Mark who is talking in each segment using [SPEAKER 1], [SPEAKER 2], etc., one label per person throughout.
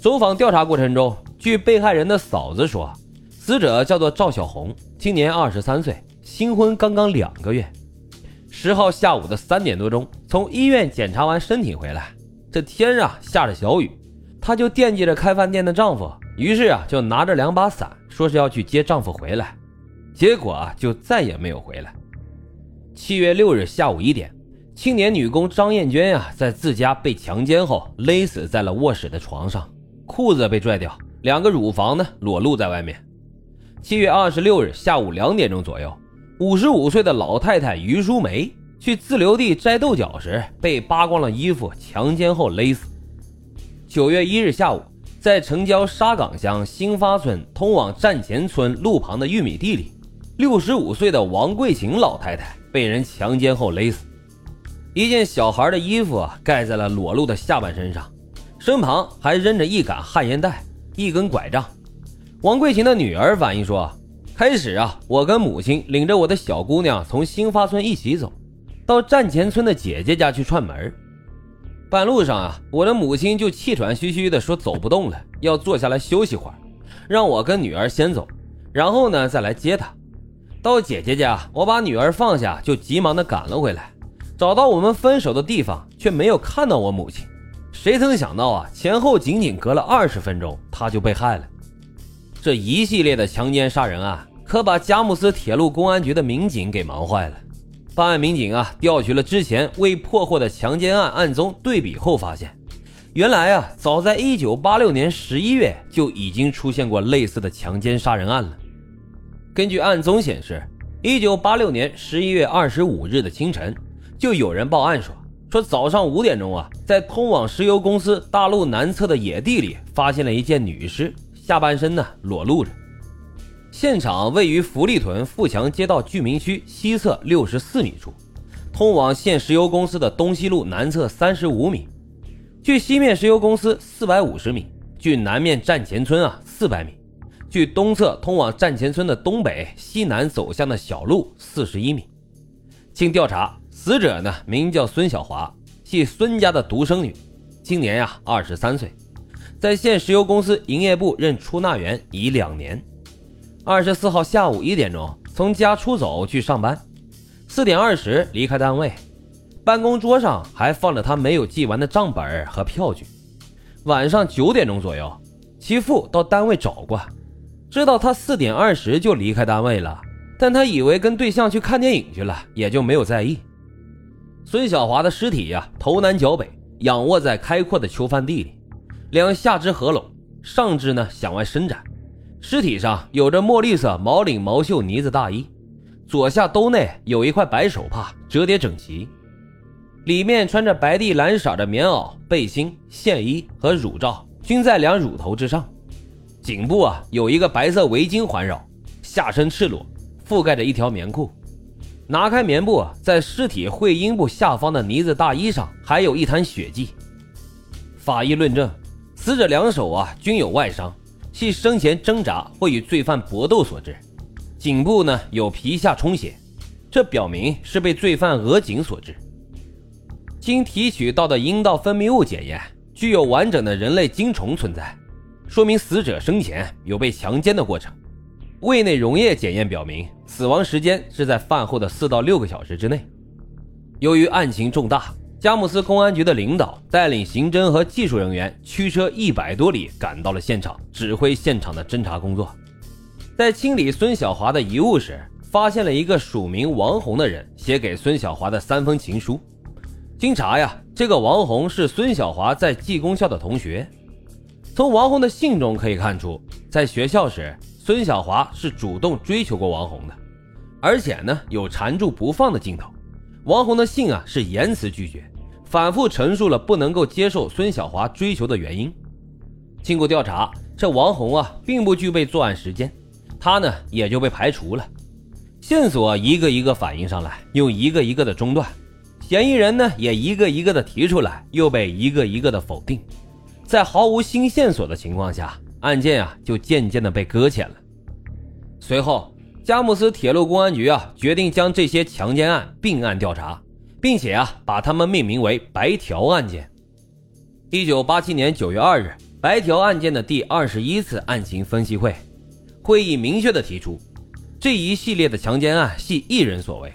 [SPEAKER 1] 走访调查过程中，据被害人的嫂子说，死者叫做赵小红，今年二十三岁，新婚刚刚两个月。十号下午的三点多钟，从医院检查完身体回来，这天啊下着小雨，她就惦记着开饭店的丈夫，于是啊就拿着两把伞，说是要去接丈夫回来，结果啊就再也没有回来。七月六日下午一点，青年女工张艳娟呀在自家被强奸后勒死在了卧室的床上。裤子被拽掉，两个乳房呢裸露在外面。七月二十六日下午两点钟左右，五十五岁的老太太于淑梅去自留地摘豆角时，被扒光了衣服强奸后勒死。九月一日下午，在城郊沙岗乡新发村通往站前村路旁的玉米地里，六十五岁的王桂琴老太太被人强奸后勒死，一件小孩的衣服盖在了裸露的下半身上。身旁还扔着一杆旱烟袋、一根拐杖。王桂琴的女儿反映说：“开始啊，我跟母亲领着我的小姑娘从新发村一起走，到站前村的姐姐家去串门。半路上啊，我的母亲就气喘吁吁地说走不动了，要坐下来休息会儿，让我跟女儿先走，然后呢再来接她。到姐姐家，我把女儿放下，就急忙地赶了回来。找到我们分手的地方，却没有看到我母亲。”谁曾想到啊，前后仅仅隔了二十分钟，他就被害了。这一系列的强奸杀人案，可把佳木斯铁路公安局的民警给忙坏了。办案民警啊，调取了之前未破获的强奸案案宗对比后发现，原来啊，早在一九八六年十一月就已经出现过类似的强奸杀人案了。根据案宗显示，一九八六年十一月二十五日的清晨，就有人报案说。说早上五点钟啊，在通往石油公司大路南侧的野地里，发现了一件女尸，下半身呢裸露着。现场位于福利屯富强街道居民区西侧六十四米处，通往现石油公司的东西路南侧三十五米，距西面石油公司四百五十米，距南面站前村啊四百米，距东侧通往站前村的东北西南走向的小路四十一米。经调查。死者呢，名叫孙小华，系孙家的独生女，今年呀二十三岁，在县石油公司营业部任出纳员已两年。二十四号下午一点钟从家出走去上班，四点二十离开单位，办公桌上还放着他没有记完的账本和票据。晚上九点钟左右，其父到单位找过，知道他四点二十就离开单位了，但他以为跟对象去看电影去了，也就没有在意。孙小华的尸体呀，头南脚北，仰卧在开阔的囚犯地里，两下肢合拢，上肢呢向外伸展。尸体上有着墨绿色毛领毛袖呢子大衣，左下兜内有一块白手帕，折叠整齐，里面穿着白地蓝色的棉袄、背心、线衣和乳罩，均在两乳头之上。颈部啊有一个白色围巾环绕，下身赤裸，覆盖着一条棉裤。拿开棉布，在尸体会阴部下方的呢子大衣上还有一滩血迹。法医论证，死者两手啊均有外伤，系生前挣扎或与罪犯搏斗所致。颈部呢有皮下充血，这表明是被罪犯扼颈所致。经提取到的阴道分泌物检验，具有完整的人类精虫存在，说明死者生前有被强奸的过程。胃内溶液检验表明，死亡时间是在饭后的四到六个小时之内。由于案情重大，佳木斯公安局的领导带领刑侦和技术人员驱车一百多里赶到了现场，指挥现场的侦查工作。在清理孙小华的遗物时，发现了一个署名王红的人写给孙小华的三封情书。经查呀，这个王红是孙小华在技工校的同学。从王红的信中可以看出，在学校时。孙小华是主动追求过王红的，而且呢有缠住不放的镜头。王红的信啊是严词拒绝，反复陈述了不能够接受孙小华追求的原因。经过调查，这王红啊并不具备作案时间，他呢也就被排除了。线索一个一个反映上来，又一个一个的中断，嫌疑人呢也一个一个的提出来，又被一个一个的否定。在毫无新线索的情况下，案件啊就渐渐的被搁浅了。随后，佳木斯铁路公安局啊决定将这些强奸案并案调查，并且啊把他们命名为“白条案件”。一九八七年九月二日，白条案件的第二十一次案情分析会，会议明确的提出，这一系列的强奸案系一人所为，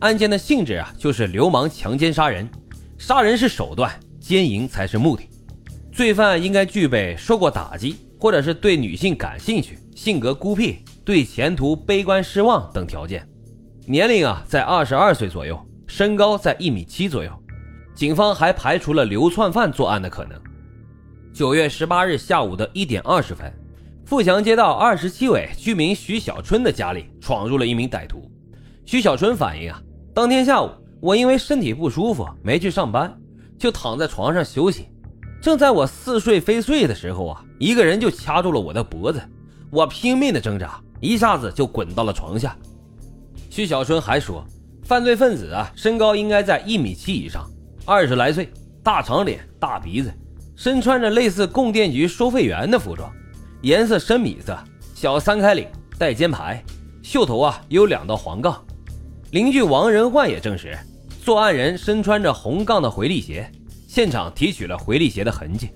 [SPEAKER 1] 案件的性质啊就是流氓强奸杀人，杀人是手段，奸淫才是目的，罪犯应该具备受过打击，或者是对女性感兴趣，性格孤僻，对前途悲观失望等条件，年龄啊在二十二岁左右，身高在一米七左右，警方还排除了流窜犯作案的可能。九月十八日下午的一点二十分，富强街道二十七委居民徐小春的家里闯入了一名歹徒。徐小春反映啊，当天下午我因为身体不舒服没去上班，就躺在床上休息。正在我似睡非睡的时候啊，一个人就掐住了我的脖子，我拼命的挣扎，一下子就滚到了床下。徐小春还说，犯罪分子啊，身高应该在一米七以上，二十来岁，大长脸，大鼻子。身穿着类似供电局收费员的服装，颜色深米色，小三开领，带肩牌，袖头啊有两道黄杠。邻居王仁焕也证实，作案人身穿着红杠的回力鞋，现场提取了回力鞋的痕迹。